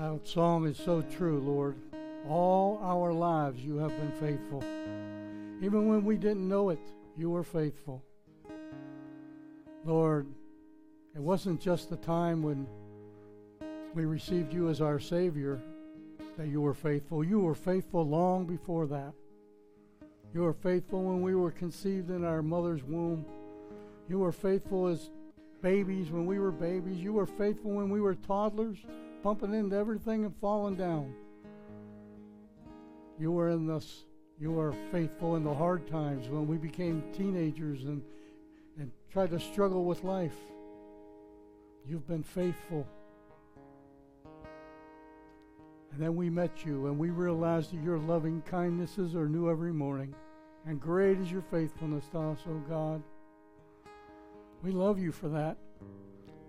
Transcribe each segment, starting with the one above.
That song is so true, Lord. All our lives you have been faithful. Even when we didn't know it, you were faithful. Lord, it wasn't just the time when we received you as our Savior that you were faithful. You were faithful long before that. You were faithful when we were conceived in our mother's womb. You were faithful as babies when we were babies. You were faithful when we were toddlers, bumping into everything and falling down. You were in this. You were faithful in the hard times when we became teenagers and and tried to struggle with life. You've been faithful. And then we met you and we realized that your loving kindnesses are new every morning. And great is your faithfulness to us, O God. We love you for that.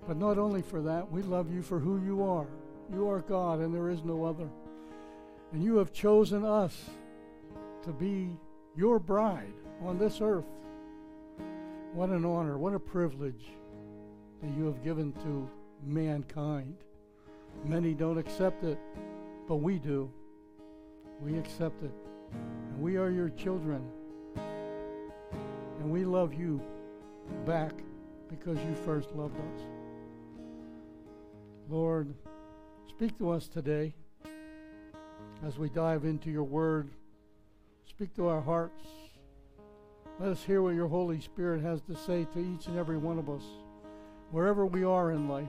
But not only for that, we love you for who you are. You are God and there is no other. And you have chosen us to be your bride on this earth. What an honor, what a privilege that you have given to mankind. Many don't accept it, but we do. We accept it. And we are your children. And we love you back because you first loved us. Lord, speak to us today as we dive into your word. Speak to our hearts. Let us hear what your Holy Spirit has to say to each and every one of us, wherever we are in life.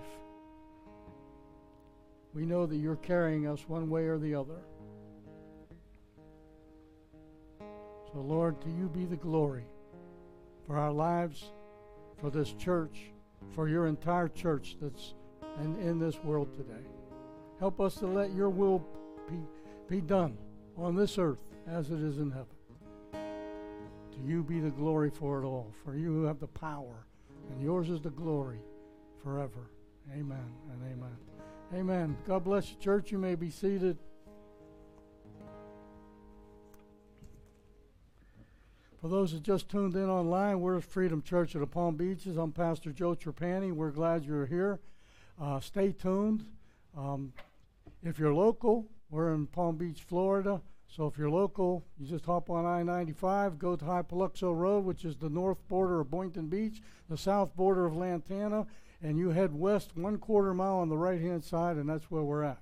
We know that you're carrying us one way or the other. So, Lord, to you be the glory for our lives, for this church, for your entire church that's in, in this world today. Help us to let your will be, be done on this earth as it is in heaven. To you be the glory for it all, for you have the power, and yours is the glory forever. Amen and amen. Amen. God bless you, church. You may be seated. For those that just tuned in online, we're Freedom Church of the Palm Beaches. I'm Pastor Joe Trapani. We're glad you're here. Uh, stay tuned. Um, if you're local, we're in Palm Beach, Florida. So if you're local, you just hop on I-95, go to Hypoluxo Road, which is the north border of Boynton Beach, the south border of Lantana, and you head west one quarter mile on the right-hand side, and that's where we're at.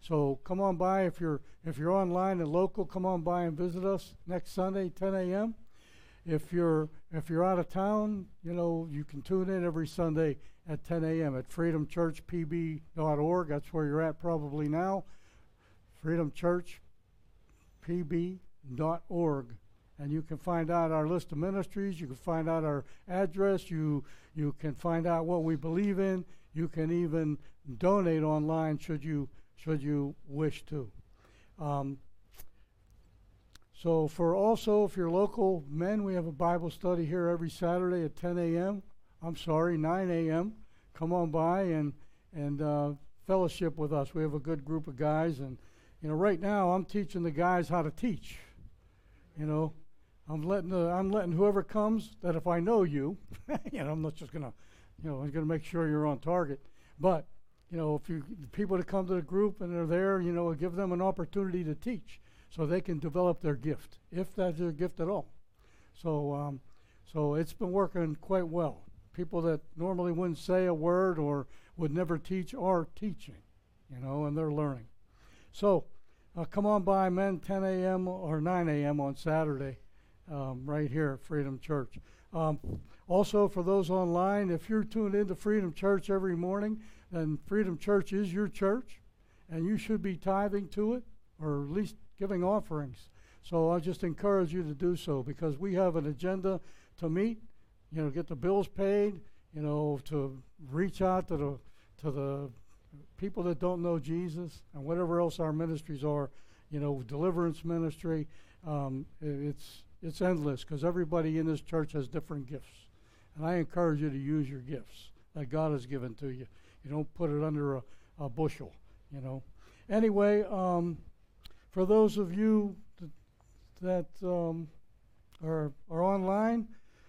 So come on by if you're if you're online and local, come on by and visit us next Sunday, 10 a.m. If you're if you're out of town, you know you can tune in every Sunday at 10 a.m. at freedomchurchpb.org. That's where you're at probably now. Freedom Church pb.org and you can find out our list of ministries you can find out our address you you can find out what we believe in you can even donate online should you should you wish to um, so for also if you're local men we have a bible study here every saturday at 10 a.m i'm sorry 9 a.m come on by and and uh, fellowship with us we have a good group of guys and you know, right now I'm teaching the guys how to teach. You know, I'm letting the, I'm letting whoever comes that if I know you, you know, I'm not just gonna, you know, I'm gonna make sure you're on target. But you know, if you people that come to the group and they're there, you know, give them an opportunity to teach so they can develop their gift, if that's their gift at all. So, um, so it's been working quite well. People that normally wouldn't say a word or would never teach are teaching, you know, and they're learning. So uh, come on by, men, 10 a.m. or 9 a.m. on Saturday, um, right here at Freedom Church. Um, also, for those online, if you're tuned into Freedom Church every morning, then Freedom Church is your church, and you should be tithing to it, or at least giving offerings. So I just encourage you to do so because we have an agenda to meet, you know, get the bills paid, you know, to reach out to the to the people that don't know Jesus and whatever else our ministries are, you know, deliverance ministry, um, it's it's endless because everybody in this church has different gifts, and I encourage you to use your gifts that God has given to you. You don't put it under a, a bushel, you know. Anyway, um, for those of you that, um, are are online,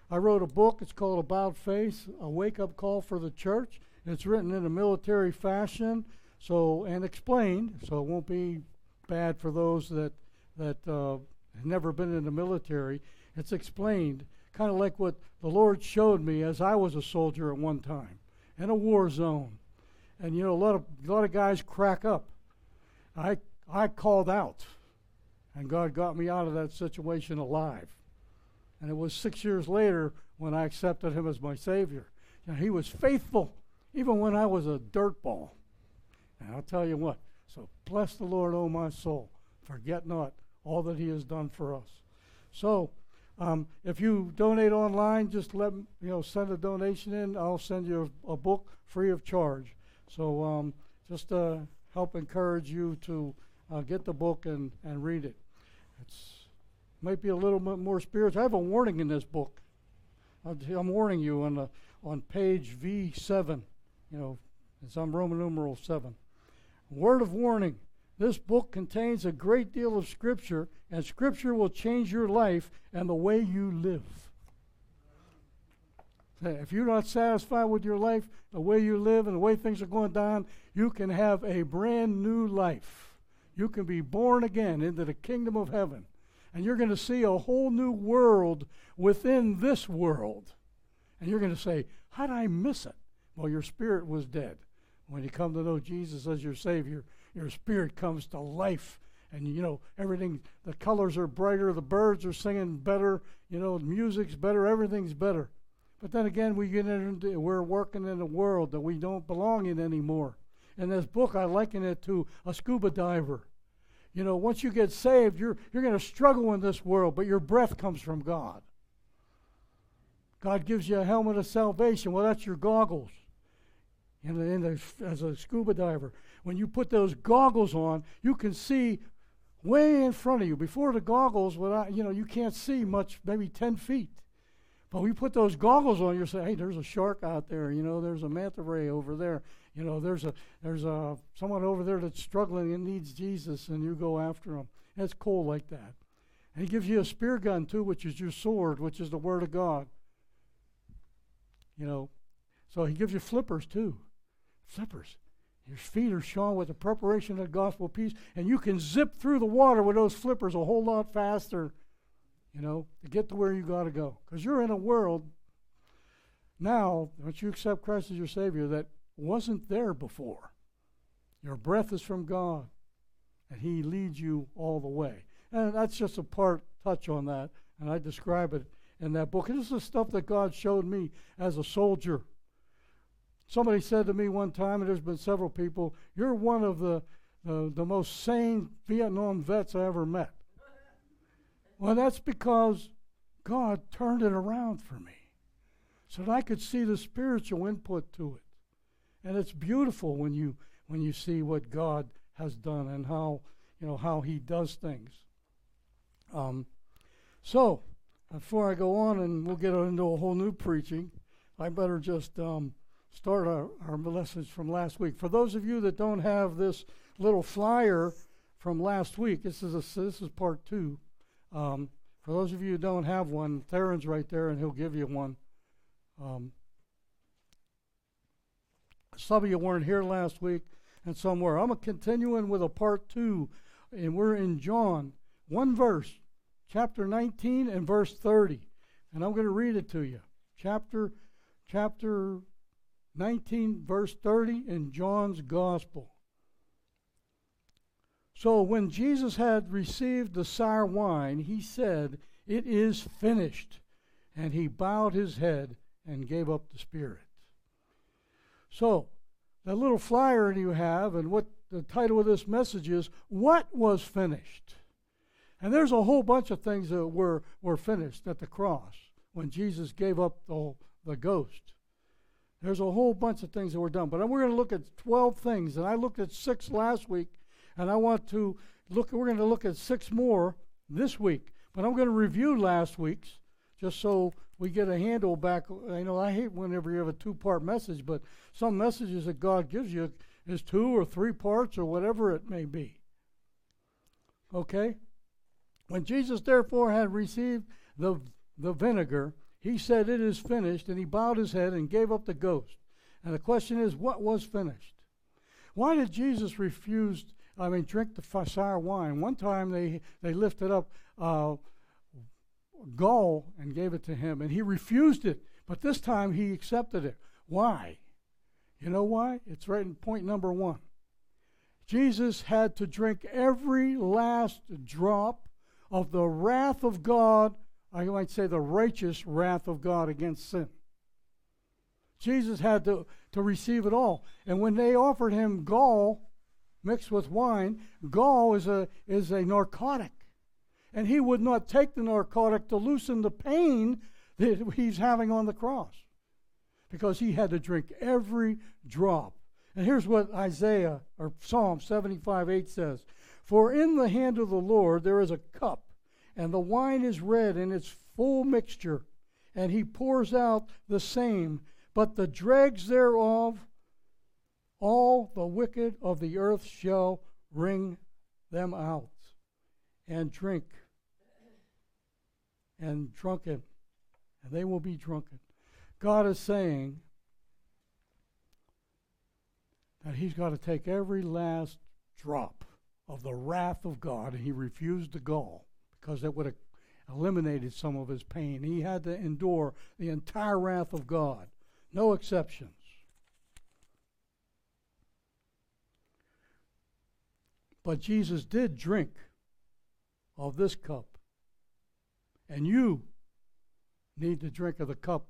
I wrote a book. It's called About Face: A Wake Up Call for the Church. It's written in a military fashion, So and explained, so it won't be bad for those that that uh, have never been in the military. It's explained, kind of like what the Lord showed me as I was a soldier at one time in a war zone. And you know, a lot of a lot of guys crack up. I I called out, and God got me out of that situation alive. And it was six years later when I accepted Him as my Savior. And He was faithful, even when I was a dirtball. And I'll tell you what. So bless the Lord, O my soul. Forget not all that He has done for us. So, um, if you donate online, just let you know send a donation in. I'll send you a, a book free of charge. So um, just uh, help encourage you to uh, get the book and, and read it. It's might be a little bit more spiritual. I have a warning in this book. I'm warning you on the, on page V7. You know, it's on Roman numeral seven. Word of warning. This book contains a great deal of Scripture, and Scripture will change your life and the way you live. If you're not satisfied with your life, the way you live, and the way things are going down, you can have a brand new life. You can be born again into the kingdom of heaven. And you're going to see a whole new world within this world. And you're going to say, How did I miss it? Well, your spirit was dead. When you come to know Jesus as your Savior, your spirit comes to life and you know everything the colors are brighter the birds are singing better you know the music's better everything's better but then again we get into we're working in a world that we don't belong in anymore in this book i liken it to a scuba diver you know once you get saved you're you're going to struggle in this world but your breath comes from god god gives you a helmet of salvation well that's your goggles in the, as a scuba diver when you put those goggles on, you can see way in front of you. Before the goggles, without, you know, you can't see much, maybe 10 feet. But when you put those goggles on, you say, hey, there's a shark out there. You know, there's a manta ray over there. You know, there's a there's a someone over there that's struggling and needs Jesus, and you go after them. It's cool like that. And he gives you a spear gun too, which is your sword, which is the word of God. You know, so he gives you flippers too. Flippers. Your feet are shod with the preparation of the gospel peace, and you can zip through the water with those flippers a whole lot faster, you know, to get to where you got to go. Because you're in a world now, once you accept Christ as your Savior, that wasn't there before. Your breath is from God, and He leads you all the way. And that's just a part touch on that, and I describe it in that book. And this is stuff that God showed me as a soldier Somebody said to me one time, and there's been several people, you're one of the, the, the most sane Vietnam vets I ever met. Well, that's because God turned it around for me so that I could see the spiritual input to it. And it's beautiful when you when you see what God has done and how you know how He does things. Um, so before I go on and we'll get into a whole new preaching, I better just um, start our, our lessons from last week. For those of you that don't have this little flyer from last week, this is a, this is part two. Um, for those of you who don't have one, Theron's right there, and he'll give you one. Um, some of you weren't here last week, and some were. I'm continuing with a part two, and we're in John, one verse, chapter 19 and verse 30, and I'm going to read it to you. Chapter, chapter 19, verse 30 in John's Gospel. So when Jesus had received the sour wine, he said, It is finished. And he bowed his head and gave up the spirit. So, that little flyer you have, and what the title of this message is, What was finished? And there's a whole bunch of things that were, were finished at the cross when Jesus gave up the, the ghost. There's a whole bunch of things that were done, but we're going to look at 12 things, and I looked at six last week, and I want to look. We're going to look at six more this week, but I'm going to review last week's just so we get a handle back. I know I hate whenever you have a two-part message, but some messages that God gives you is two or three parts or whatever it may be. Okay? When Jesus therefore had received the, the vinegar, he said, It is finished, and he bowed his head and gave up the ghost. And the question is, what was finished? Why did Jesus refuse, I mean, drink the sour wine? One time they, they lifted up uh, gall and gave it to him, and he refused it. But this time he accepted it. Why? You know why? It's right in point number one. Jesus had to drink every last drop of the wrath of God, I might say the righteous wrath of God against sin. Jesus had to, to receive it all. And when they offered him gall mixed with wine, gall is a, is a narcotic. And he would not take the narcotic to loosen the pain that he's having on the cross because he had to drink every drop. And here's what Isaiah or Psalm 75 8 says For in the hand of the Lord there is a cup, and the wine is red in its full mixture, and he pours out the same, but the dregs thereof, all the wicked of the earth shall wring them out and drink and drunken, and they will be drunken. God is saying that He's got to take every last drop of the wrath of God, and He refused the gall because that would have eliminated some of His pain. He had to endure the entire wrath of God, no exceptions. But Jesus did drink of this cup. And you need to drink of the cup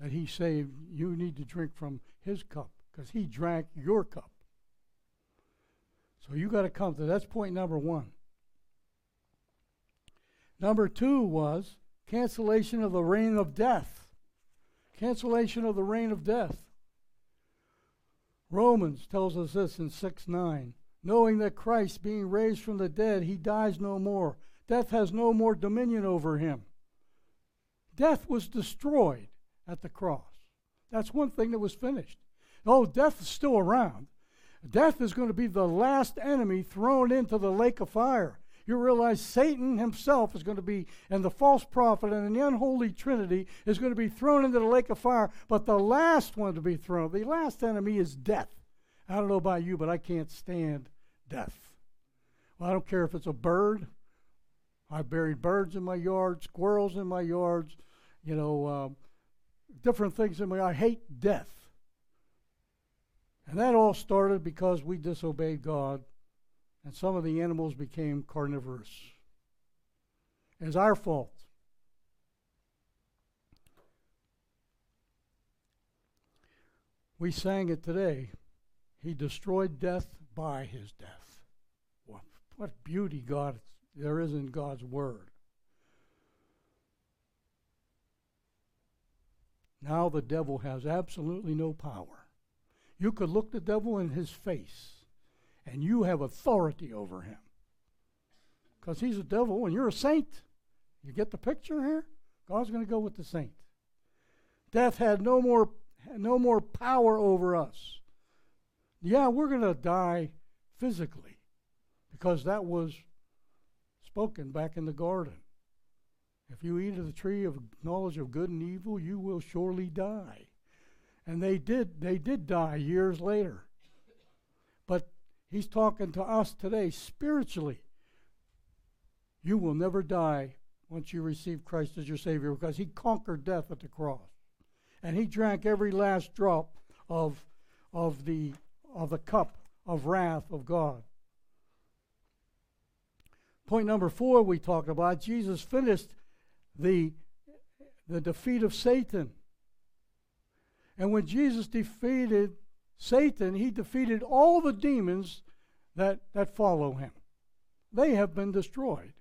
that he saved, you need to drink from his cup because he drank your cup. So you got to come to that's point number one. Number two was cancellation of the reign of death. Cancellation of the reign of death. Romans tells us this in 6 9. Knowing that Christ, being raised from the dead, he dies no more. Death has no more dominion over him. Death was destroyed at the cross. That's one thing that was finished. Oh, death is still around. Death is going to be the last enemy thrown into the lake of fire. You realize Satan himself is going to be, and the false prophet and the unholy trinity is going to be thrown into the lake of fire. But the last one to be thrown, the last enemy is death. I don't know about you, but I can't stand death. Well, I don't care if it's a bird. I've buried birds in my yard, squirrels in my yards, you know, uh, different things in my I hate death. And that all started because we disobeyed God and some of the animals became carnivorous. It's our fault. We sang it today. He destroyed death by his death. What, what beauty God there is in God's word. Now the devil has absolutely no power. You could look the devil in his face and you have authority over him. Because he's a devil and you're a saint. You get the picture here? God's going to go with the saint. Death had no more no more power over us. Yeah, we're going to die physically because that was spoken back in the garden. If you eat of the tree of knowledge of good and evil, you will surely die. And they did, they did die years later. But he's talking to us today spiritually. You will never die once you receive Christ as your Savior because he conquered death at the cross. And he drank every last drop of, of, the, of the cup of wrath of God. Point number four we talked about Jesus finished the, the defeat of Satan. And when Jesus defeated Satan, he defeated all the demons that, that follow him. They have been destroyed.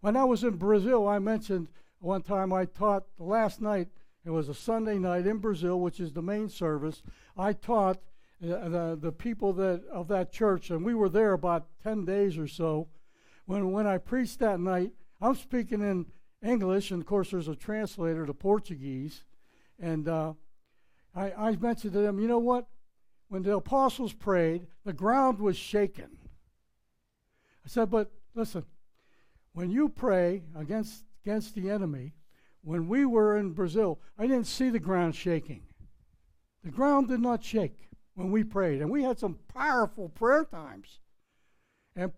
When I was in Brazil, I mentioned one time I taught last night, it was a Sunday night in Brazil, which is the main service. I taught uh, the, the people that of that church, and we were there about 10 days or so. When, when I preached that night, I'm speaking in English, and of course, there's a translator to Portuguese. And uh, I, I mentioned to them, you know what? When the apostles prayed, the ground was shaken. I said, but listen, when you pray against, against the enemy, when we were in Brazil, I didn't see the ground shaking. The ground did not shake. when we prayed. And we had some powerful prayer times and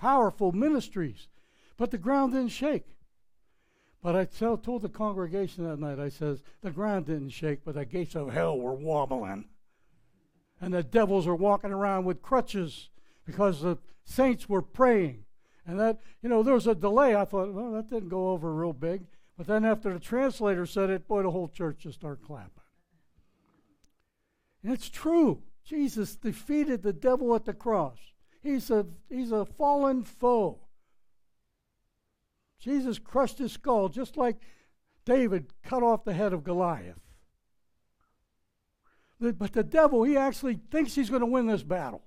powerful ministries. But the ground didn't shake. But I tell, told the congregation that night, I says, the ground didn't shake, but the gates of hell were wobbling. And the devils are walking around with crutches because the saints were praying. And that, you know, there was a delay. I thought, well, that didn't go over real big. But then after the translator said it, boy, the whole church just started clapping. And it's true. Jesus defeated the devil at the cross. He's a, he's a fallen foe. Jesus crushed his skull just like David cut off the head of Goliath. But the devil, he actually thinks he's going to win this battle.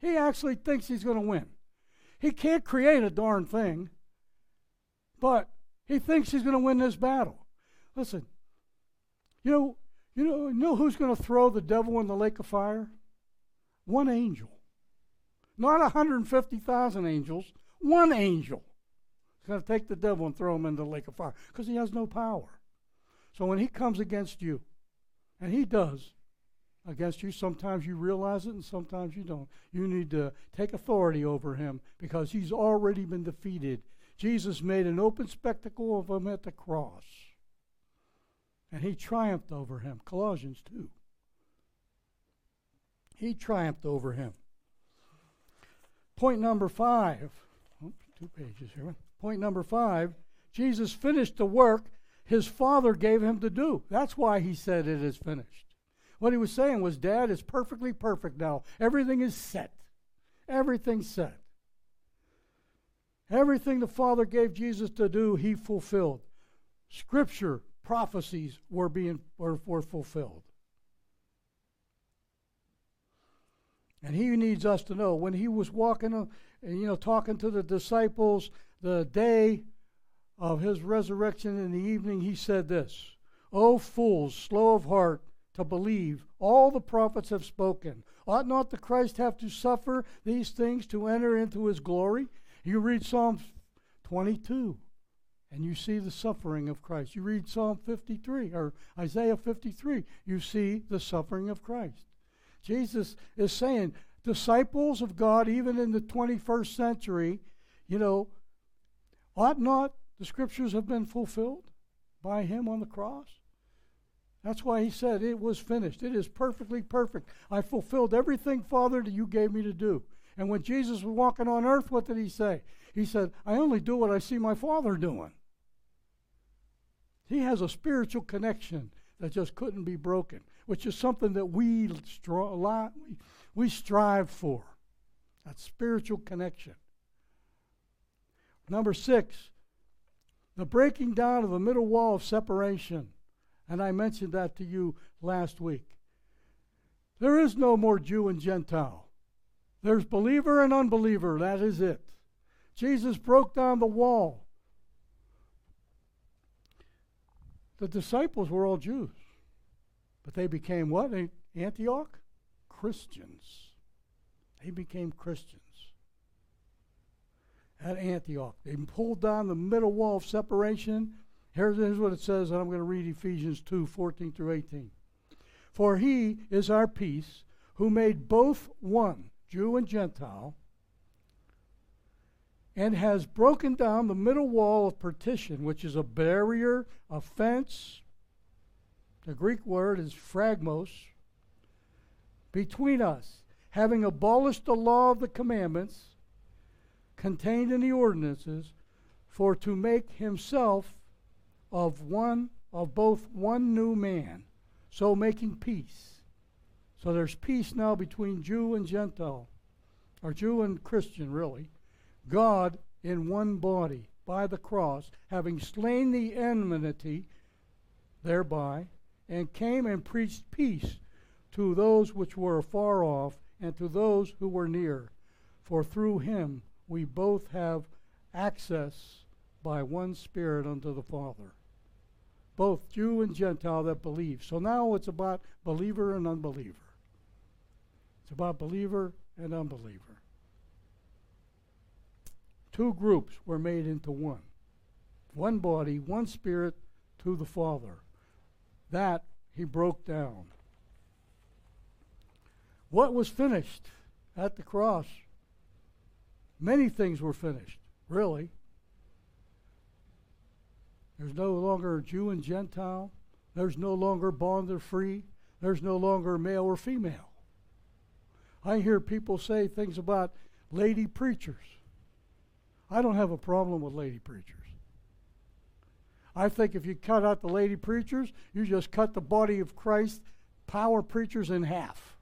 He actually thinks he's going to win. He can't create a darn thing, but he thinks he's going to win this battle. Listen, you know, you know, you know who's going to throw the devil in the lake of fire? One angel. Not 150,000 angels, one angel. He's going to take the devil and throw him into the lake of fire because he has no power. So when he comes against you, and he does against you, sometimes you realize it and sometimes you don't. You need to take authority over him because he's already been defeated. Jesus made an open spectacle of him at the cross. And he triumphed over him. Colossians 2. He triumphed over him. Point number five. Oops, two pages here. Point number five Jesus finished the work his father gave him to do. That's why he said it is finished. What he was saying was, Dad is perfectly perfect now. Everything is set. Everything's set. Everything the Father gave Jesus to do, he fulfilled. Scripture, prophecies were being were, were fulfilled. And he needs us to know when he was walking, uh, you know, talking to the disciples the day of his resurrection in the evening, he said this O fools, slow of heart to believe all the prophets have spoken. Ought not the Christ have to suffer these things to enter into his glory? You read Psalm 22 and you see the suffering of Christ. You read Psalm 53 or Isaiah 53, you see the suffering of Christ. Jesus is saying, disciples of God, even in the 21st century, you know, Ought not the scriptures have been fulfilled by him on the cross? That's why he said, It was finished. It is perfectly perfect. I fulfilled everything, Father, that you gave me to do. And when Jesus was walking on earth, what did he say? He said, I only do what I see my Father doing. He has a spiritual connection that just couldn't be broken, which is something that we, we strive for. That spiritual connection. Number six, the breaking down of the middle wall of separation. And I mentioned that to you last week. There is no more Jew and Gentile. There's believer and unbeliever. That is it. Jesus broke down the wall. The disciples were all Jews. But they became what? Antioch? Christians. They became Christians at Antioch. They pulled down the middle wall of separation. Here's, what it says, and I'm going to read Ephesians 2 14 through 18. For he is our peace, who made both one, Jew and Gentile, and has broken down the middle wall of partition, which is a barrier, a fence. The Greek word is phragmos, between us, having abolished the law of the commandments contained in the ordinances, for to make himself of one of both one new man, so making peace. So there's peace now between Jew and Gentile, or Jew and Christian, really. God in one body by the cross, having slain the enmity thereby, and came and preached peace to those which were afar off and to those who were near. For through him we both have access by one Spirit unto the Father. Both Jew and Gentile that believe. So now it's about believer and unbeliever. It's about believer and unbeliever. Two groups were made into one. One body, one spirit to the Father. That he broke down. What was finished at the cross? Many things were finished, really. There's no longer Jew and Gentile. There's no longer bond or free. There's no longer male or female. I hear people say things about lady preachers. I don't have a problem with lady preachers. I think if you cut out the lady preachers, you just cut the body of Christ, power preachers, in half.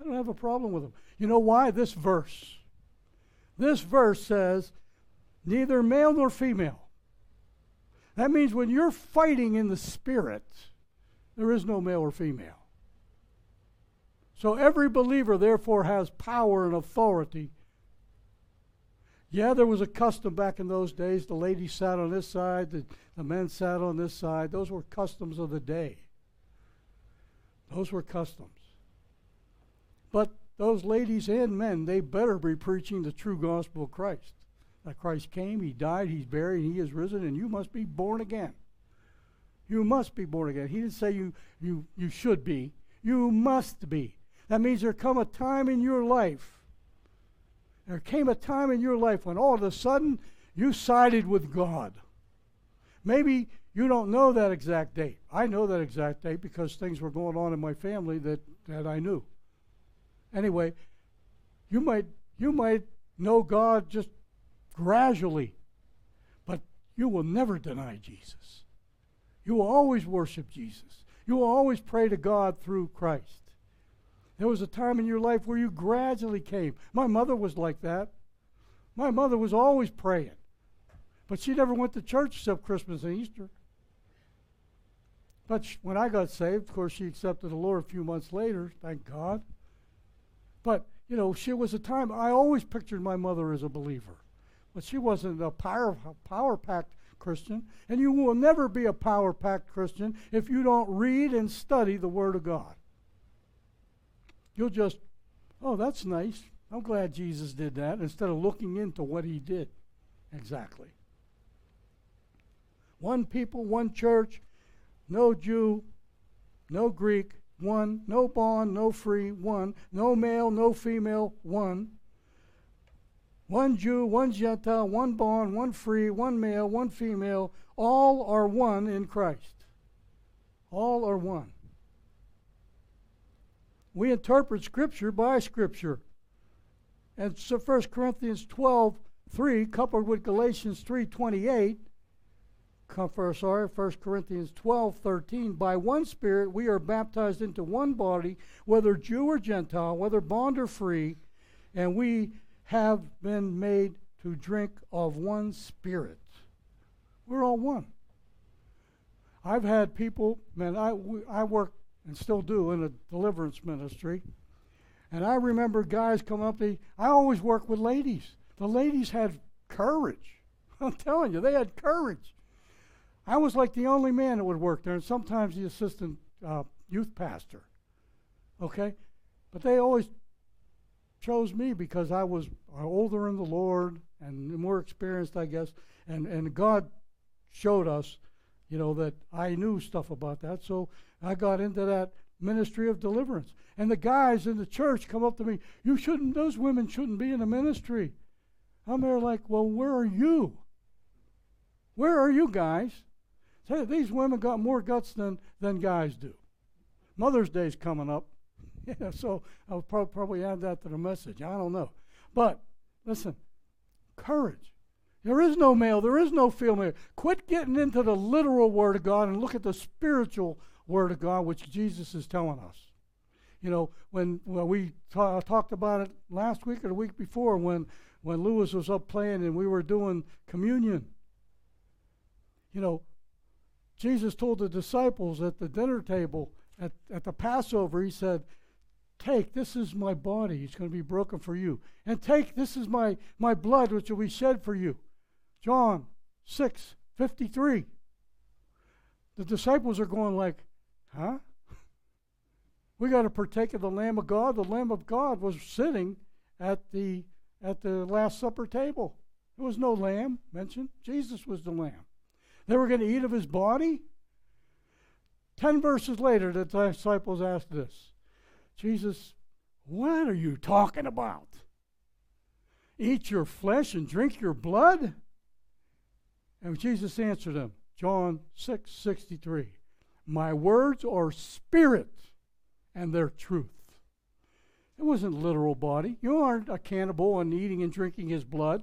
I don't have a problem with them. You know why? This verse. This verse says, neither male nor female. That means when you're fighting in the spirit, there is no male or female. So every believer, therefore, has power and authority. Yeah, there was a custom back in those days. The ladies sat on this side, the, the men sat on this side. Those were customs of the day. Those were customs. But those ladies and men, they better be preaching the true gospel of Christ. That Christ came, He died, He's buried, He is risen, and you must be born again. You must be born again. He didn't say you, you, you should be. You must be. That means there come a time in your life. There came a time in your life when all of a sudden you sided with God. Maybe you don't know that exact date. I know that exact date because things were going on in my family that, that I knew. Anyway, you might you might know God just gradually, but you will never deny Jesus. You will always worship Jesus. You will always pray to God through Christ. There was a time in your life where you gradually came. My mother was like that. My mother was always praying, but she never went to church except Christmas and Easter. But when I got saved, of course, she accepted the Lord a few months later, thank God. But, you know, she was a time, I always pictured my mother as a believer. But she wasn't a power, power packed Christian. And you will never be a power packed Christian if you don't read and study the Word of God. You'll just, oh, that's nice. I'm glad Jesus did that instead of looking into what he did exactly. One people, one church, no Jew, no Greek, one, no bond, no free, one, no male, no female, one. One Jew, one Gentile, one bond, one free, one male, one female, all are one in Christ. All are one. We interpret Scripture by Scripture. And so 1 Corinthians 12, 3, coupled with Galatians 3, 28, sorry, 1 Corinthians 12, 13, by one Spirit we are baptized into one body, whether Jew or Gentile, whether bond or free, and we have been made to drink of one Spirit. We're all one. I've had people, man, I, I work and still do in a deliverance ministry. And I remember guys come up to me. I always work with ladies. The ladies had courage. I'm telling you, they had courage. I was like the only man that would work there, and sometimes the assistant uh, youth pastor. Okay? But they always chose me because I was older in the Lord and more experienced, I guess. And, and God showed us, you know, that I knew stuff about that. So I got into that ministry of deliverance. And the guys in the church come up to me, you shouldn't, those women shouldn't be in the ministry. I'm there like, well, where are you? Where are you guys? Say, these women got more guts than, than guys do. Mother's Day's coming up. yeah, so I'll pro- probably add that to the message. I don't know. But listen, courage. There is no male, there is no female. Quit getting into the literal Word of God and look at the spiritual Word of God, which Jesus is telling us. You know, when, when we ta- talked about it last week or the week before, when, when Lewis was up playing and we were doing communion, you know, Jesus told the disciples at the dinner table at, at the Passover, he said, Take, this is my body, it's going to be broken for you. And take, this is my, my blood, which will be shed for you. John 6 53. The disciples are going like, Huh? We got to partake of the Lamb of God. The Lamb of God was sitting at the at the Last Supper table. There was no lamb mentioned. Jesus was the lamb. They were going to eat of his body. Ten verses later, the disciples asked this Jesus, what are you talking about? Eat your flesh and drink your blood? And Jesus answered them, John 6 63. My words are spirit and they're truth. It wasn't literal body. You aren't a cannibal and eating and drinking his blood.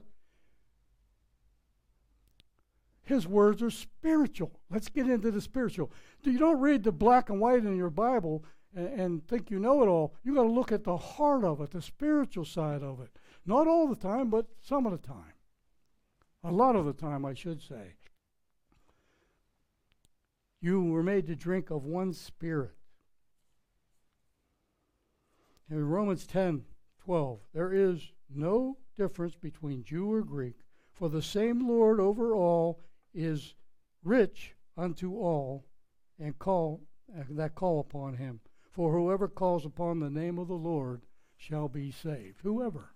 His words are spiritual. Let's get into the spiritual. Do You don't read the black and white in your Bible and, and think you know it all. You got to look at the heart of it, the spiritual side of it. Not all the time, but some of the time. A lot of the time, I should say. You were made to drink of one spirit. In Romans 10 12, there is no difference between Jew or Greek, for the same Lord over all is rich unto all and call that call upon him. For whoever calls upon the name of the Lord shall be saved. Whoever.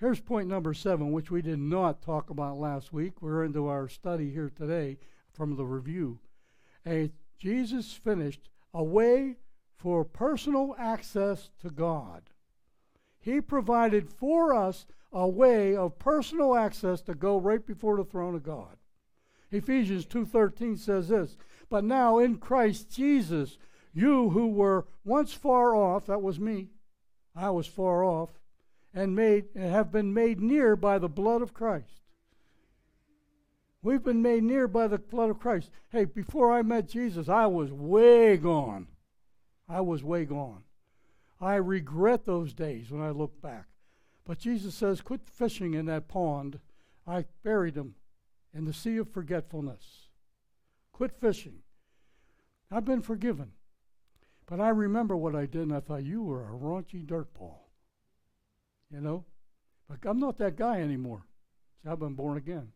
Here's point number seven, which we did not talk about last week. We're into our study here today from the review. A, Jesus finished a way for personal access to God. He provided for us a way of personal access to go right before the throne of God. Ephesians 2:13 says this, "But now in Christ Jesus, you who were once far off, that was me. I was far off, and made and have been made near by the blood of Christ. We've been made near by the blood of Christ. Hey, before I met Jesus, I was way gone. I was way gone. I regret those days when I look back. But Jesus says, quit fishing in that pond. I buried him in the sea of forgetfulness. Quit fishing. I've been forgiven. But I remember what I did, and I thought, you were a raunchy dirtball you know. But I'm not that guy anymore. See, I've been born again.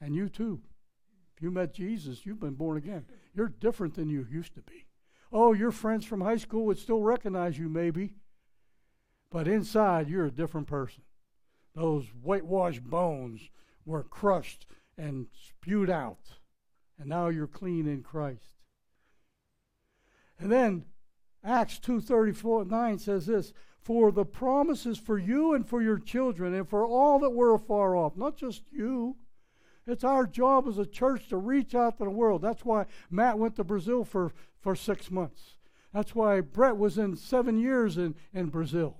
And you too. If you met Jesus, you've been born again. You're different than you used to be. Oh, your friends from high school would still recognize you, maybe. But inside, you're a different person. Those whitewashed bones were crushed and spewed out. And now you're clean in Christ. And then Acts 2:34 9 says this, for the promises for you and for your children and for all that were afar off, not just you. It's our job as a church to reach out to the world. That's why Matt went to Brazil for, for six months. That's why Brett was in seven years in, in Brazil.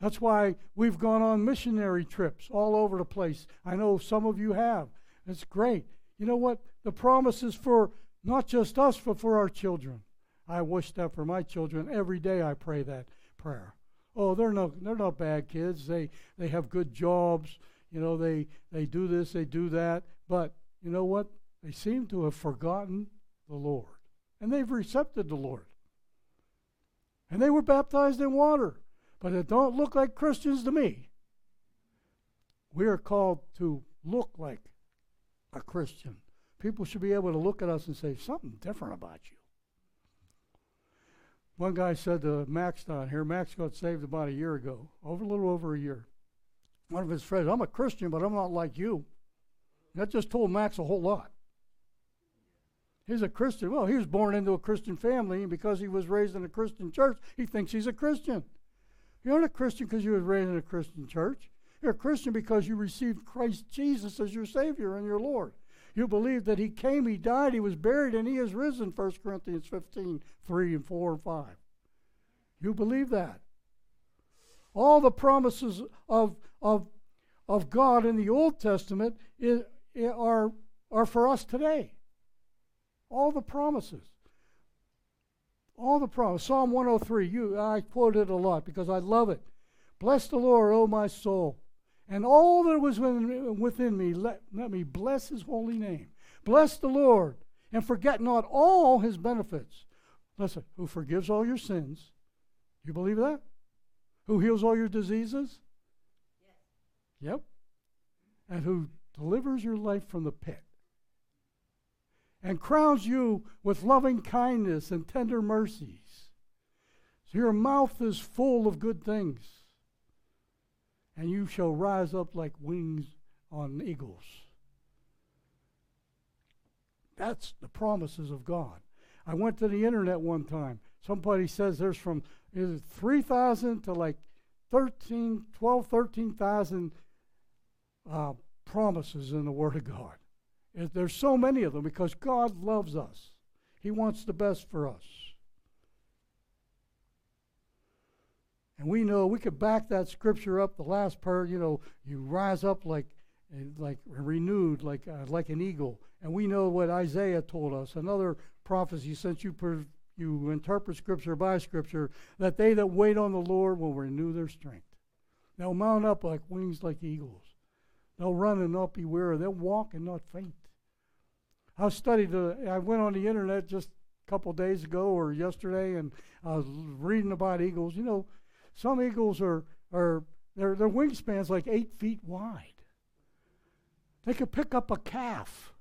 That's why we've gone on missionary trips all over the place. I know some of you have. It's great. You know what? The promise is for not just us, but for our children. I wish that for my children. Every day I pray that prayer oh, they're no, they're not bad kids. They they have good jobs. You know, they they do this, they do that. But you know what? They seem to have forgotten the Lord, and they've accepted the Lord. And they were baptized in water, but it don't look like Christians to me. We are called to look like a Christian. People should be able to look at us and say something different about you. One guy said to Max down here, Max got saved about a year ago, over a little over a year. One of his friends, I'm a Christian, but I'm not like you. That just told Max a whole lot. He's a Christian. Well, he was born into a Christian family, and because he was raised in a Christian church, he thinks he's a Christian. You're not a Christian because you were raised in a Christian church. You're a Christian because you received Christ Jesus as your Savior and your Lord. You believe that he came, he died, he was buried, and he is risen, 1 Corinthians 15, 3 and 4 and 5. You believe that. All the promises of, of, of God in the Old Testament is, are, are for us today. All the promises. All the promises. Psalm 103, you, I quote it a lot because I love it. Bless the Lord, O my soul and all that was within me, let, let me bless his holy name. Bless the Lord, and forget not all his benefits. Listen, who forgives all your sins. You believe that? Who heals all your diseases? Yes. Yep. And who delivers your life from the pit. And crowns you with loving kindness and tender mercies. So your mouth is full of good things and you shall rise up like wings on eagles. That's the promises of God. I went to the internet one time. Somebody says there's from is it 3,000 to like 13, 12, 13,000 uh, promises in the Word of God. There's so many of them because God loves us. He wants the best for us. And we know we could back that scripture up. The last part, you know, you rise up like, like renewed, like uh, like an eagle. And we know what Isaiah told us. Another prophecy, since you per, you interpret scripture by scripture, that they that wait on the Lord will renew their strength. They'll mount up like wings like eagles. They'll run and not be weary. They'll walk and not faint. I studied. Uh, I went on the internet just a couple days ago or yesterday, and I was reading about eagles. You know, some eagles are are their their wingspans like eight feet wide. They could pick up a calf.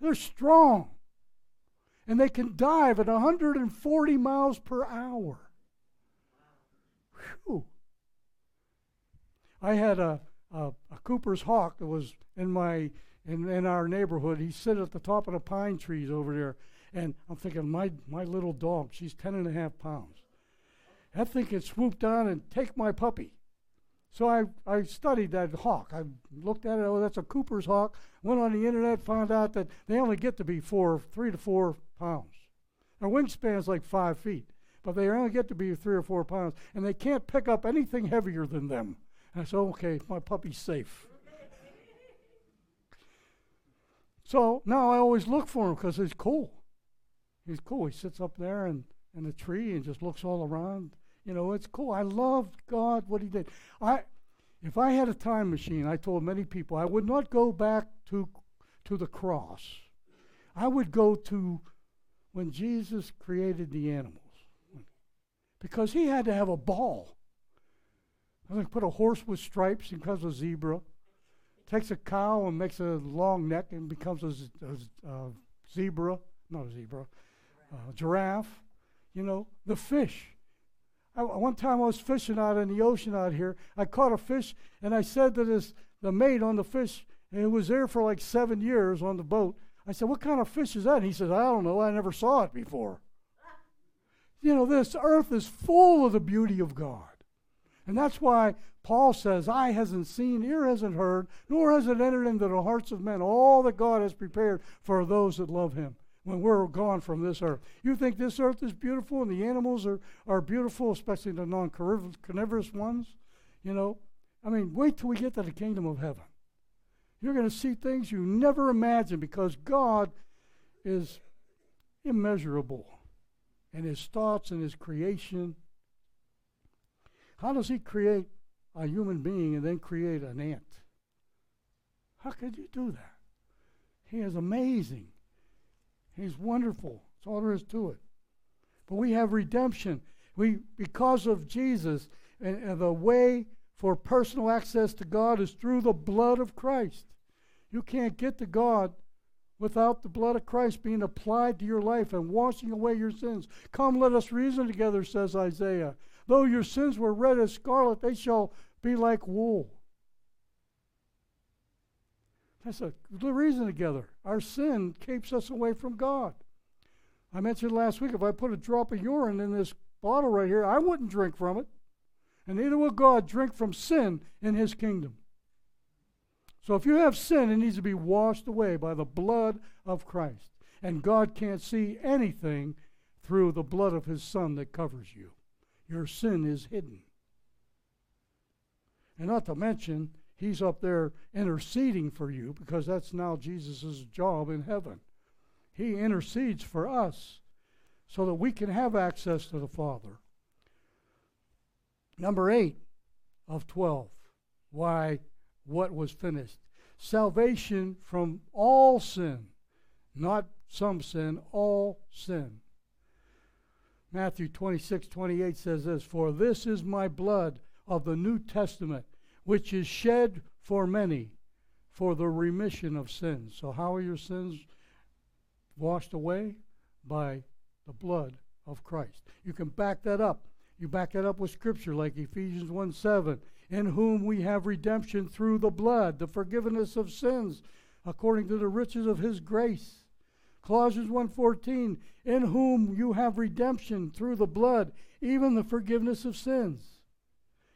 They're strong. And they can dive at 140 miles per hour. Whew. I had a, a, a Cooper's hawk that was in my in, in our neighborhood. He sit at the top of the pine trees over there. And I'm thinking, my, my little dog, she's 10 and a half pounds. That thing can swoop down and take my puppy. So I, I studied that hawk. I looked at it. Oh, that's a Cooper's hawk. Went on the internet, found out that they only get to be four, three to four pounds. Their wingspan's like five feet, but they only get to be three or four pounds, and they can't pick up anything heavier than them. And I said, okay, my puppy's safe. so now I always look for him because he's cool. He's cool. He sits up there and in a tree and just looks all around. You know, it's cool. I love God, what He did. I, if I had a time machine, I told many people I would not go back to, to the cross. I would go to when Jesus created the animals, because He had to have a ball. I think put a horse with stripes and becomes a zebra. Takes a cow and makes a long neck and becomes a, a, a zebra, not a zebra, a giraffe. You know, the fish. I, one time I was fishing out in the ocean out here. I caught a fish and I said to this the mate on the fish, and it was there for like seven years on the boat. I said, "What kind of fish is that?" And he said, "I don't know. I never saw it before." You know, this earth is full of the beauty of God. And that's why Paul says, Eye hasn't seen, ear hasn't heard, nor has it entered into the hearts of men all that God has prepared for those that love him when we're gone from this earth. You think this earth is beautiful and the animals are, are beautiful, especially the non carnivorous ones? You know, I mean, wait till we get to the kingdom of heaven. You're going to see things you never imagined because God is immeasurable in his thoughts and his creation. How does he create a human being and then create an ant? How could you do that? He is amazing. He's wonderful. That's all there is to it. But we have redemption. We, because of Jesus, and, and the way for personal access to God is through the blood of Christ. You can't get to God without the blood of Christ being applied to your life and washing away your sins. Come, let us reason together, says Isaiah. Though your sins were red as scarlet, they shall be like wool. That's a reason together. Our sin keeps us away from God. I mentioned last week if I put a drop of urine in this bottle right here, I wouldn't drink from it. And neither will God drink from sin in his kingdom. So if you have sin, it needs to be washed away by the blood of Christ. And God can't see anything through the blood of his Son that covers you. Your sin is hidden. And not to mention, He's up there interceding for you because that's now Jesus' job in heaven. He intercedes for us so that we can have access to the Father. Number eight of 12. Why what was finished? Salvation from all sin, not some sin, all sin. Matthew 26, 28 says this For this is my blood of the New Testament which is shed for many for the remission of sins. So, how are your sins washed away? By the blood of Christ. You can back that up. You back that up with scripture like Ephesians 1 7, in whom we have redemption through the blood, the forgiveness of sins, according to the riches of his grace. Colossians 1:14, in whom you have redemption through the blood, even the forgiveness of sins.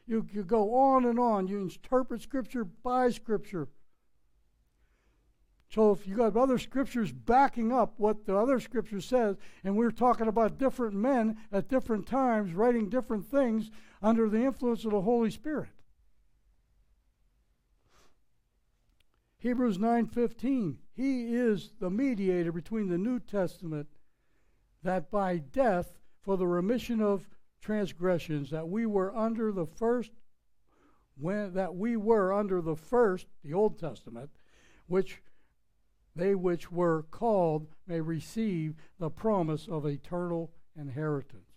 You, you go on and on. You interpret Scripture by Scripture. So if you got other scriptures backing up what the other scripture says, and we're talking about different men at different times writing different things under the influence of the Holy Spirit. Hebrews 9:15 He is the mediator between the New Testament that by death for the remission of transgressions that we were under the first when that we were under the first the Old Testament which they which were called may receive the promise of eternal inheritance.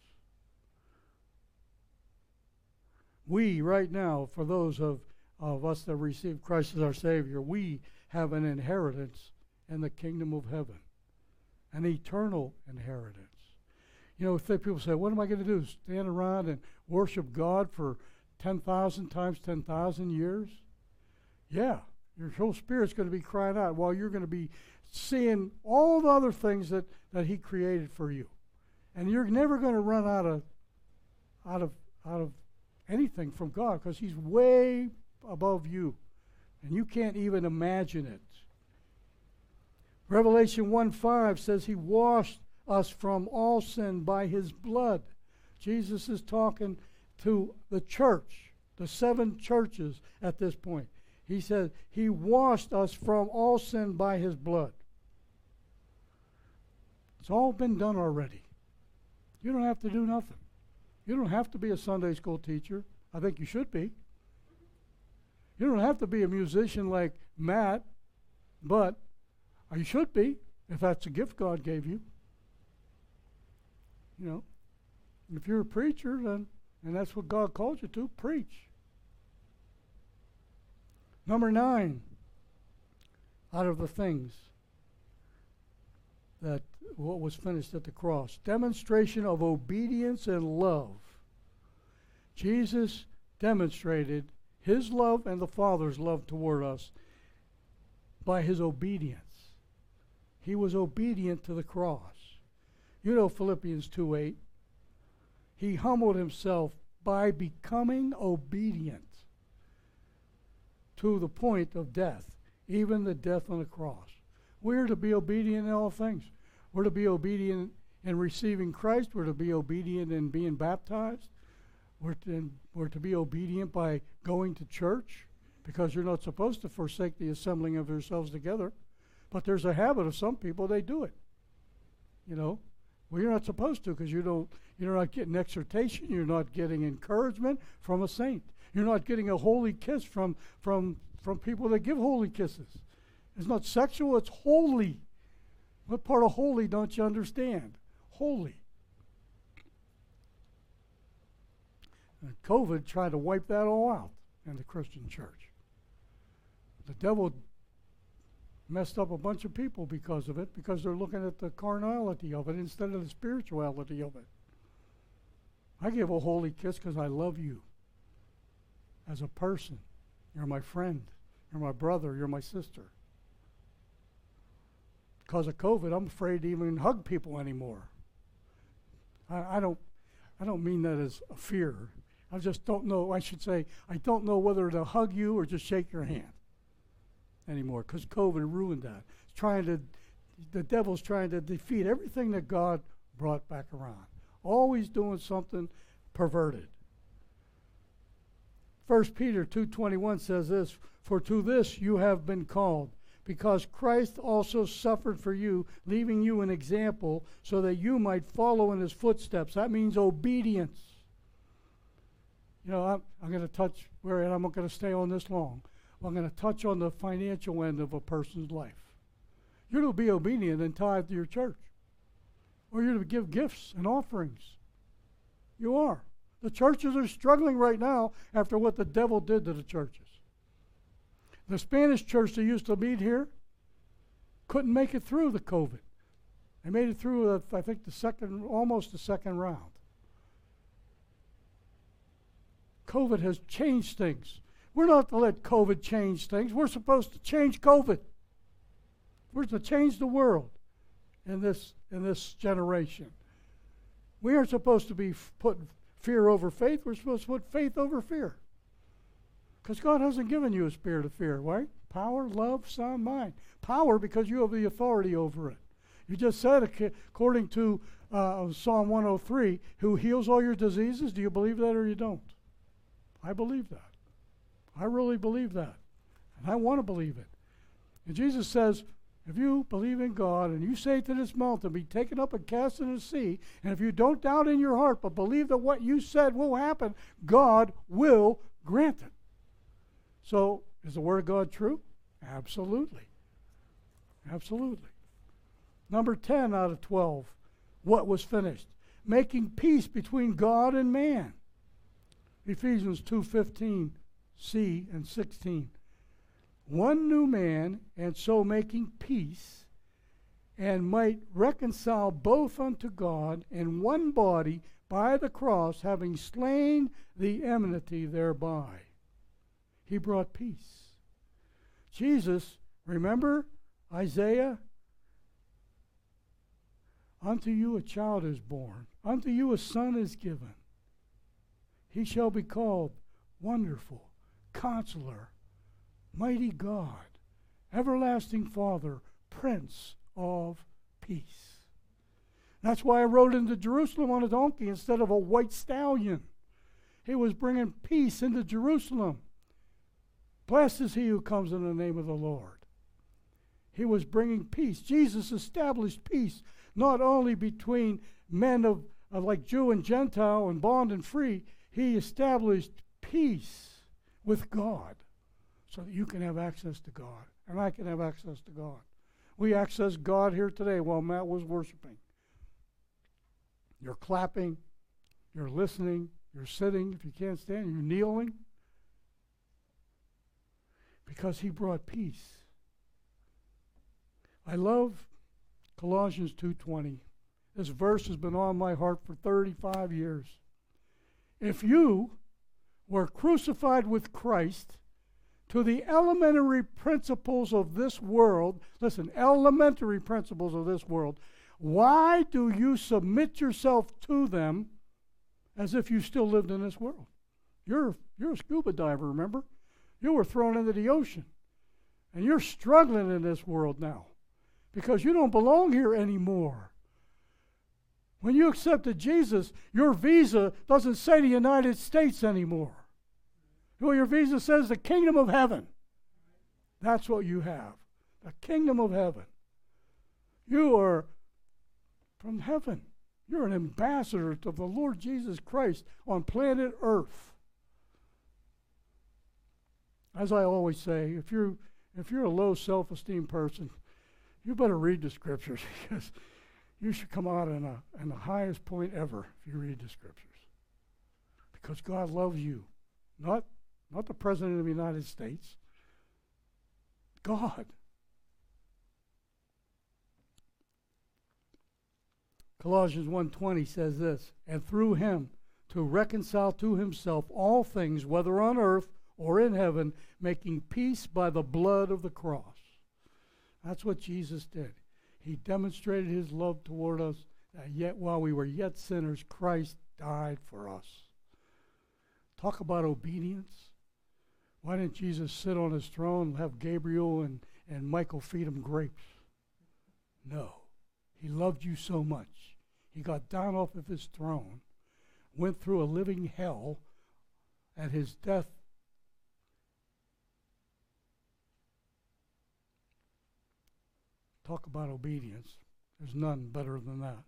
We, right now, for those of, of us that receive Christ as our Savior, we have an inheritance in the kingdom of heaven, an eternal inheritance. You know, think people say, What am I going to do? Stand around and worship God for 10,000 times 10,000 years? Yeah, your whole spirit's going to be crying out while you're going to be seeing all the other things that, that He created for you. And you're never going to run out of out of out of anything from God because He's way above you. And you can't even imagine it. Revelation 1 5 says He washed us from all sin by His blood. Jesus is talking to the church, the seven churches at this point. He says, He washed us from all sin by His blood. It's all been done already. You don't have to do nothing. You don't have to be a Sunday school teacher. I think you should be. You don't have to be a musician like Matt, but you should be if that's a gift God gave you. You know, if you're a preacher, then and that's what God called you to, preach. Number nine, out of the things that what was finished at the cross demonstration of obedience and love. Jesus demonstrated his love and the Father's love toward us by his obedience. He was obedient to the cross. You know Philippians 2 8. He humbled himself by becoming obedient to the point of death, even the death on the cross. We're to be obedient in all things. We're to be obedient in receiving Christ. We're to be obedient in being baptized. We're to, we're to be obedient by going to church because you're not supposed to forsake the assembling of yourselves together. But there's a habit of some people, they do it. You know, well, you're not supposed to because you don't, you're not getting exhortation, you're not getting encouragement from a saint. You're not getting a holy kiss from, from, from people that give holy kisses. It's not sexual, it's holy. What part of holy don't you understand? Holy. And COVID tried to wipe that all out in the Christian church. The devil messed up a bunch of people because of it, because they're looking at the carnality of it instead of the spirituality of it. I give a holy kiss because I love you as a person. You're my friend. You're my brother. You're my sister. Because of COVID, I'm afraid to even hug people anymore. I, I don't. I don't mean that as a fear. I just don't know. I should say I don't know whether to hug you or just shake your hand anymore because COVID ruined that. It's trying to, the devil's trying to defeat everything that God brought back around. Always doing something perverted. 1 Peter 2:21 says this, "For to this you have been called, because Christ also suffered for you, leaving you an example so that you might follow in his footsteps." That means obedience. You know, I'm, I'm going to touch where, and I'm not going to stay on this long. I'm going to touch on the financial end of a person's life. You're to be obedient and tithe to your church, or you're to give gifts and offerings. You are. The churches are struggling right now after what the devil did to the churches. The Spanish church that used to meet here couldn't make it through the COVID. They made it through, uh, I think, the second, almost the second round. COVID has changed things. We're not to let COVID change things. We're supposed to change COVID. We're to change the world in this in this generation. We aren't supposed to be putting fear over faith. We're supposed to put faith over fear. Because God hasn't given you a spirit of fear, right? Power, love, sound mind. Power because you have the authority over it. You just said, according to uh, Psalm 103, who heals all your diseases. Do you believe that or you don't? I believe that. I really believe that. And I want to believe it. And Jesus says, if you believe in God and you say to this mountain, be taken up and cast into the sea, and if you don't doubt in your heart but believe that what you said will happen, God will grant it. So, is the Word of God true? Absolutely. Absolutely. Number 10 out of 12, what was finished? Making peace between God and man. Ephesians 2:15, C and 16 one new man, and so making peace, and might reconcile both unto God in one body by the cross, having slain the enmity thereby. He brought peace. Jesus, remember Isaiah? Unto you a child is born, unto you a son is given. He shall be called Wonderful, Counselor, Mighty God, Everlasting Father, Prince of Peace. That's why I rode into Jerusalem on a donkey instead of a white stallion. He was bringing peace into Jerusalem. Blessed is he who comes in the name of the Lord. He was bringing peace. Jesus established peace not only between men of, of like Jew and Gentile and bond and free, he established peace with God so that you can have access to God and I can have access to God. We access God here today while Matt was worshiping. You're clapping, you're listening, you're sitting. If you can't stand, you're kneeling. Because he brought peace. I love Colossians 2:20. This verse has been on my heart for 35 years. If you were crucified with Christ, to the elementary principles of this world, listen, elementary principles of this world, why do you submit yourself to them as if you still lived in this world? You're, you're a scuba diver, remember? You were thrown into the ocean. And you're struggling in this world now because you don't belong here anymore. When you accepted Jesus, your visa doesn't say the United States anymore. Well, your visa says the kingdom of heaven. That's what you have. The kingdom of heaven. You are from heaven. You're an ambassador to the Lord Jesus Christ on planet Earth. As I always say, if you're if you're a low self-esteem person, you better read the scriptures because you should come out in a the highest point ever if you read the scriptures. Because God loves you, not not the President of the United States, God. Colossians 1:20 says this, and through him to reconcile to himself all things whether on earth or in heaven, making peace by the blood of the cross. That's what Jesus did. He demonstrated his love toward us that yet while we were yet sinners Christ died for us. Talk about obedience. Why didn't Jesus sit on his throne and have Gabriel and, and Michael feed him grapes? No. He loved you so much. He got down off of his throne, went through a living hell at his death. Talk about obedience. There's none better than that.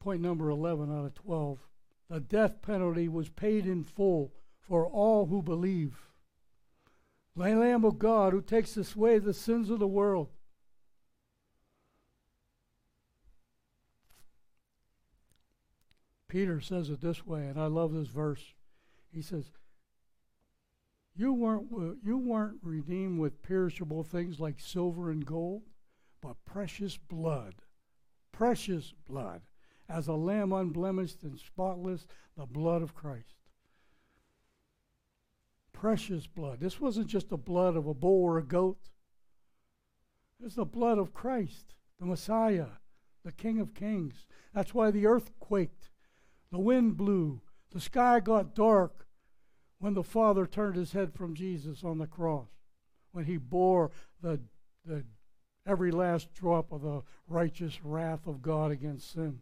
Point number 11 out of 12 the death penalty was paid in full for all who believe. The Lamb of God who takes away the sins of the world. Peter says it this way, and I love this verse. He says, "You weren't you weren't redeemed with perishable things like silver and gold, but precious blood, precious blood, as a lamb unblemished and spotless, the blood of Christ. precious blood. This wasn't just the blood of a bull or a goat. It's the blood of Christ, the Messiah, the King of Kings. That's why the earth quaked, the wind blew, the sky got dark when the Father turned his head from Jesus on the cross, when he bore the, the every last drop of the righteous wrath of God against sin.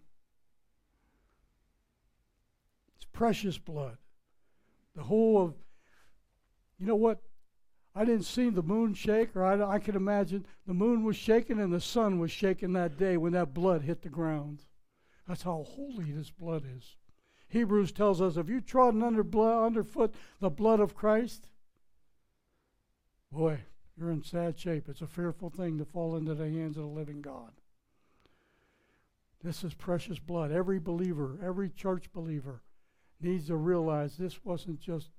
It's precious blood. The whole of, you know what? I didn't see the moon shake, or I, I can imagine the moon was shaking and the sun was shaking that day when that blood hit the ground. That's how holy this blood is. Hebrews tells us if you trodden under blood, underfoot the blood of Christ, boy, you're in sad shape. It's a fearful thing to fall into the hands of the living God. This is precious blood. Every believer, every church believer needs to realize this wasn't just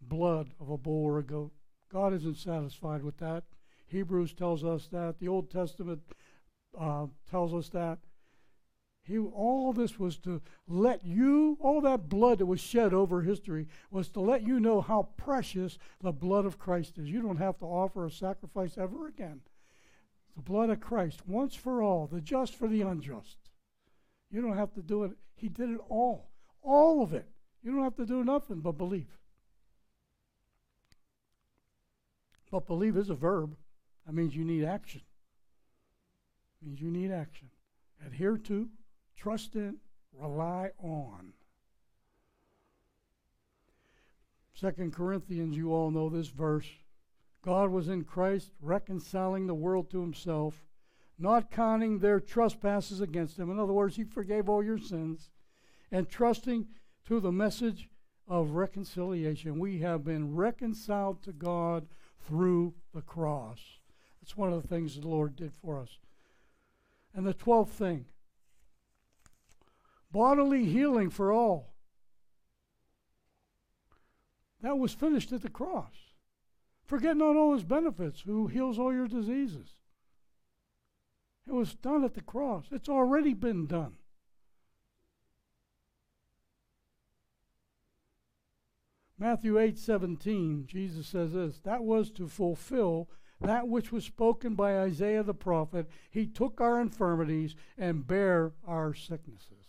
blood of a bull or a goat. God isn't satisfied with that. Hebrews tells us that. The Old Testament uh, tells us that. He, all this was to let you, all that blood that was shed over history, was to let you know how precious the blood of Christ is. You don't have to offer a sacrifice ever again. The blood of Christ, once for all, the just for the unjust. You don't have to do it. He did it all, all of it. You don't have to do nothing but believe. But believe is a verb. That means you need action. It means you need action. Adhere to, trust in, rely on. Second Corinthians, you all know this verse. God was in Christ reconciling the world to himself, not counting their trespasses against them. In other words, he forgave all your sins, and trusting to the message of reconciliation. We have been reconciled to God through the cross. That's one of the things the Lord did for us. And the 12th thing bodily healing for all. That was finished at the cross. Forget not all his benefits, who heals all your diseases. It was done at the cross. It's already been done. Matthew 8 17, Jesus says this that was to fulfill that which was spoken by Isaiah the prophet. He took our infirmities and bare our sicknesses.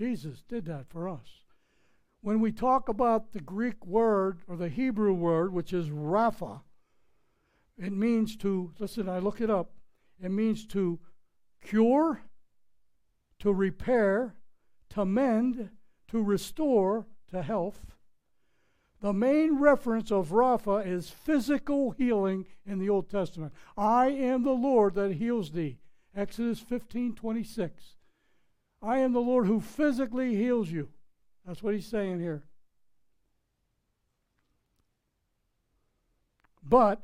Jesus did that for us. When we talk about the Greek word or the Hebrew word, which is Rapha, it means to, listen, I look it up, it means to cure, to repair, to mend, to restore to health, the main reference of Rapha is physical healing in the Old Testament. I am the Lord that heals thee. Exodus 15 26. I am the Lord who physically heals you. That's what he's saying here. But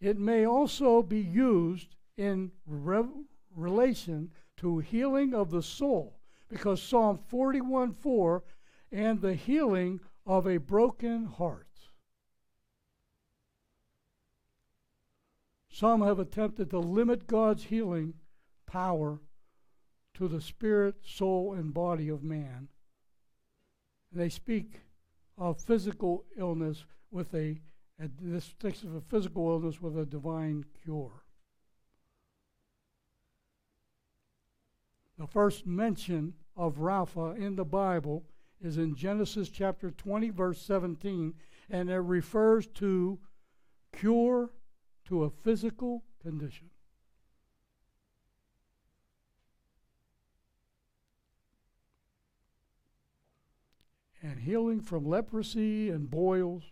it may also be used in re- relation to healing of the soul, because Psalm 41 4 and the healing of a broken heart. Some have attempted to limit God's healing power to the spirit, soul, and body of man. And they speak of physical illness with a, a this speaks of a physical illness with a divine cure. The first mention of Rapha in the Bible is in Genesis chapter 20, verse 17, and it refers to cure to a physical condition. And healing from leprosy and boils.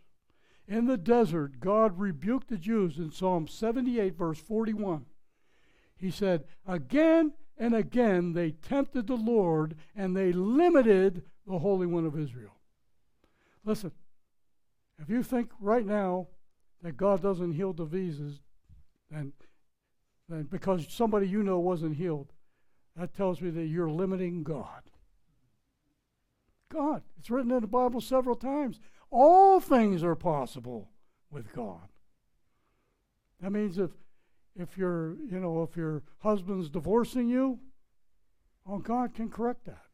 In the desert, God rebuked the Jews in Psalm 78, verse 41. He said, Again and again they tempted the Lord and they limited the Holy One of Israel. Listen, if you think right now that God doesn't heal diseases, then, then because somebody you know wasn't healed, that tells me that you're limiting God. God. It's written in the Bible several times. All things are possible with God. That means if if your you know if your husband's divorcing you, oh God can correct that.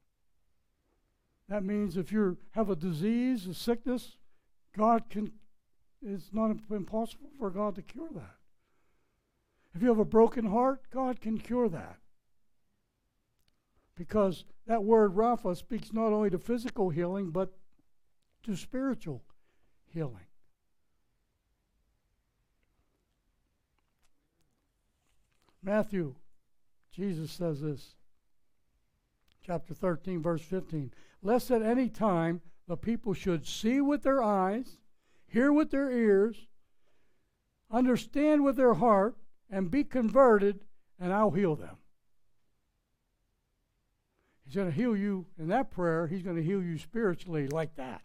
That means if you have a disease, a sickness, God can, it's not impossible for God to cure that. If you have a broken heart, God can cure that. Because that word Rapha speaks not only to physical healing, but to spiritual healing. Matthew, Jesus says this, chapter 13, verse 15. Lest at any time the people should see with their eyes, hear with their ears, understand with their heart, and be converted, and I'll heal them. He's going to heal you in that prayer. He's going to heal you spiritually like that.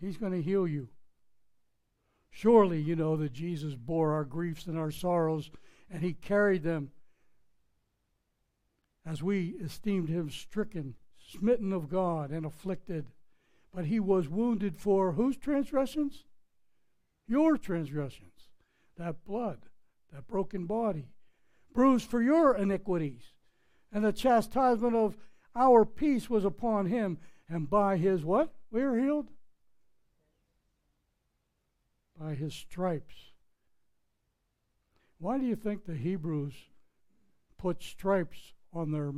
He's going to heal you. Surely you know that Jesus bore our griefs and our sorrows, and he carried them as we esteemed him stricken, smitten of God, and afflicted. But he was wounded for whose transgressions? Your transgressions. That blood, that broken body, bruised for your iniquities. And the chastisement of our peace was upon him, and by his what? We are healed? By his stripes. Why do you think the Hebrews put stripes on their,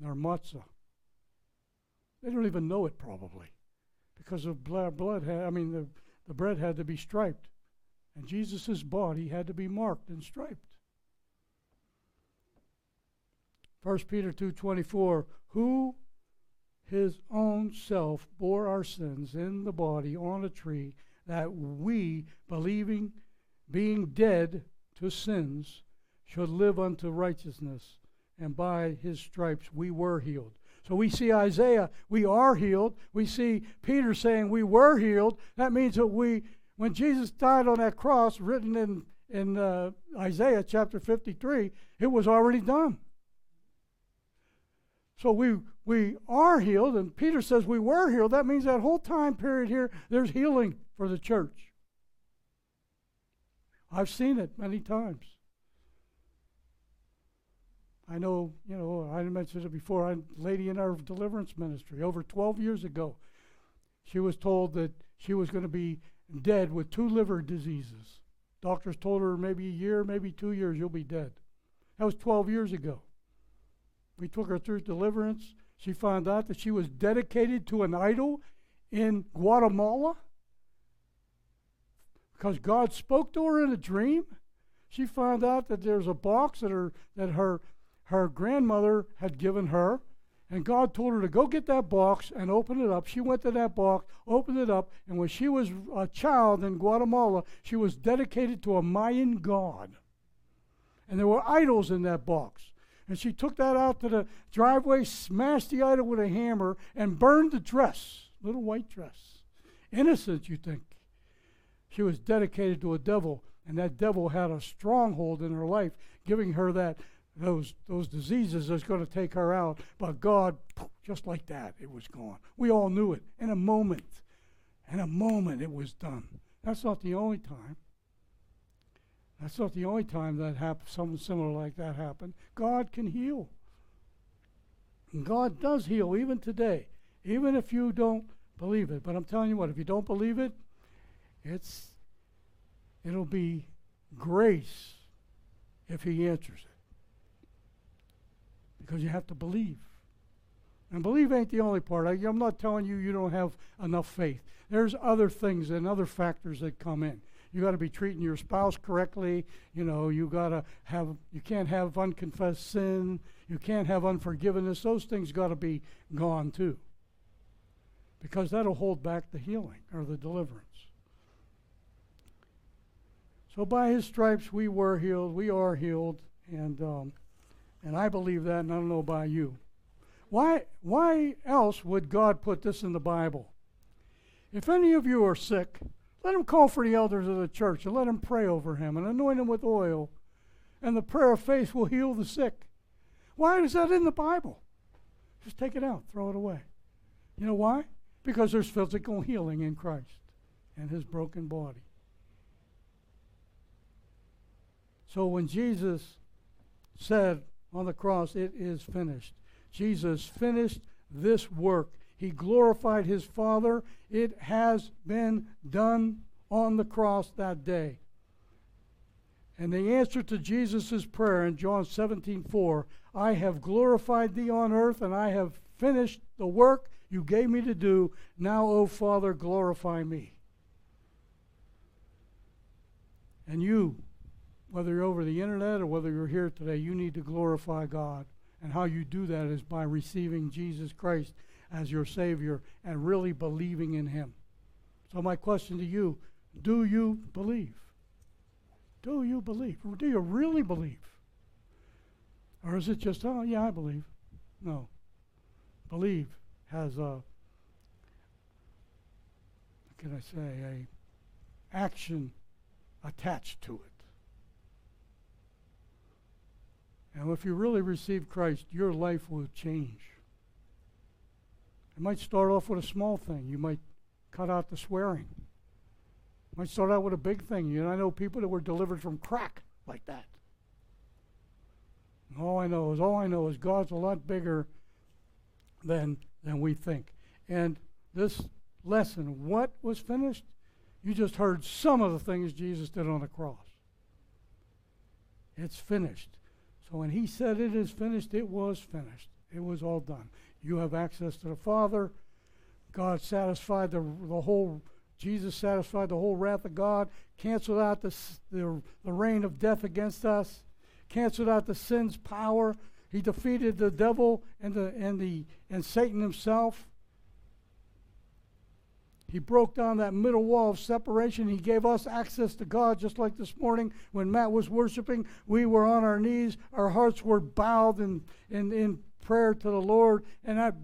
their matzah? They don't even know it probably. Because of blood, I mean, the, the bread had to be striped. And Jesus' body had to be marked and striped. 1 Peter 2:24 who his own self bore our sins in the body on a tree that we believing being dead to sins should live unto righteousness and by his stripes we were healed. So we see Isaiah, we are healed. We see Peter saying we were healed. That means that we when Jesus died on that cross, written in, in uh, Isaiah chapter 53, it was already done. So we, we are healed, and Peter says we were healed. That means that whole time period here, there's healing for the church. I've seen it many times. I know, you know, I mentioned it before. A lady in our deliverance ministry over 12 years ago, she was told that she was going to be dead with two liver diseases. Doctors told her maybe a year, maybe two years, you'll be dead. That was 12 years ago. We took her through deliverance. She found out that she was dedicated to an idol in Guatemala because God spoke to her in a dream. She found out that there's a box that her that her her grandmother had given her and God told her to go get that box and open it up. She went to that box, opened it up, and when she was a child in Guatemala, she was dedicated to a Mayan god. And there were idols in that box. And she took that out to the driveway, smashed the idol with a hammer, and burned the dress, little white dress. Innocent, you think. She was dedicated to a devil, and that devil had a stronghold in her life, giving her that those those diseases that's going to take her out. But God, just like that, it was gone. We all knew it in a moment. In a moment, it was done. That's not the only time. That's not the only time that happened. Something similar like that happened. God can heal. And God does heal even today, even if you don't believe it. But I'm telling you what, if you don't believe it, it's it'll be grace if He answers it because you have to believe. And believe ain't the only part. I, am not telling you you don't have enough faith. There's other things and other factors that come in. You got to be treating your spouse correctly. You know, you got to have. You can't have unconfessed sin. You can't have unforgiveness. Those things got to be gone too. Because that'll hold back the healing or the deliverance. So by His stripes we were healed. We are healed, and. Um, and I believe that, and I don't know about you. Why, why else would God put this in the Bible? If any of you are sick, let him call for the elders of the church and let him pray over him and anoint him with oil, and the prayer of faith will heal the sick. Why is that in the Bible? Just take it out, throw it away. You know why? Because there's physical healing in Christ and his broken body. So when Jesus said, on the cross, it is finished. Jesus finished this work. He glorified his Father. It has been done on the cross that day. And the answer to Jesus' prayer in John 17 4 I have glorified thee on earth, and I have finished the work you gave me to do. Now, O Father, glorify me. And you, whether you're over the internet or whether you're here today, you need to glorify God. And how you do that is by receiving Jesus Christ as your Savior and really believing in Him. So, my question to you do you believe? Do you believe? Do you really believe? Or is it just, oh, yeah, I believe? No. Believe has a, can I say, a action attached to it. And if you really receive Christ, your life will change. It might start off with a small thing. You might cut out the swearing. It might start out with a big thing. You know, I know people that were delivered from crack like that. all I know is all I know is God's a lot bigger than than we think. And this lesson, what was finished? You just heard some of the things Jesus did on the cross. It's finished. So when he said it is finished, it was finished. It was all done. You have access to the Father. God satisfied the, the whole, Jesus satisfied the whole wrath of God, canceled out the, the, the reign of death against us, canceled out the sin's power. He defeated the devil and, the, and, the, and Satan himself. He broke down that middle wall of separation. He gave us access to God, just like this morning when Matt was worshiping. We were on our knees, our hearts were bowed in, in, in prayer to the Lord, and that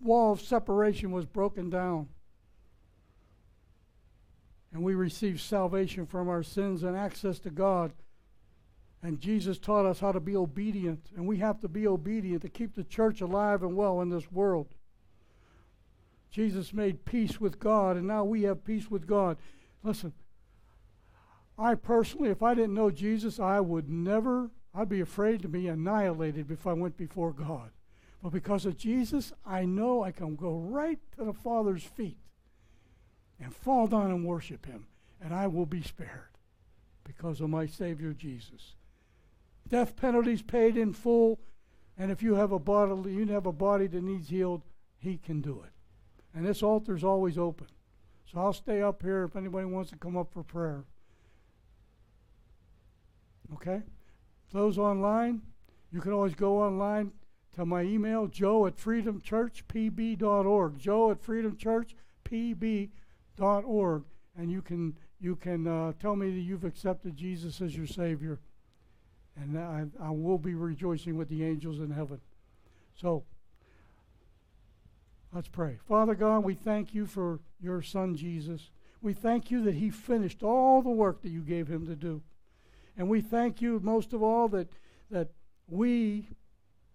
wall of separation was broken down. And we received salvation from our sins and access to God. And Jesus taught us how to be obedient, and we have to be obedient to keep the church alive and well in this world. Jesus made peace with God, and now we have peace with God. Listen, I personally, if I didn't know Jesus, I would never, I'd be afraid to be annihilated if I went before God. But because of Jesus, I know I can go right to the Father's feet and fall down and worship Him, and I will be spared because of my Savior Jesus. Death penalties paid in full, and if you have a body, you have a body that needs healed, He can do it. And this altar is always open. So I'll stay up here if anybody wants to come up for prayer. Okay? Those online, you can always go online to my email, joe at freedomchurchpb.org. Joe at freedomchurchpb.org. And you can, you can uh, tell me that you've accepted Jesus as your Savior. And I, I will be rejoicing with the angels in heaven. So, Let's pray. Father God, we thank you for your son Jesus. We thank you that he finished all the work that you gave him to do. And we thank you most of all that, that we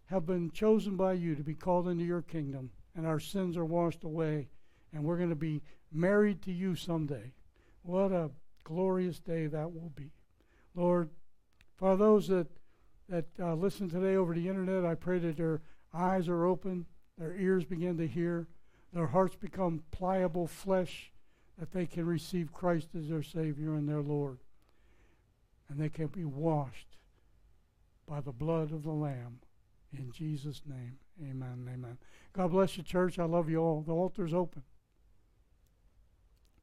have been chosen by you to be called into your kingdom, and our sins are washed away, and we're going to be married to you someday. What a glorious day that will be. Lord, for those that, that uh, listen today over the internet, I pray that their eyes are open their ears begin to hear, their hearts become pliable flesh, that they can receive Christ as their Savior and their Lord. And they can be washed by the blood of the Lamb. In Jesus' name, amen amen. God bless you, church. I love you all. The altar's open.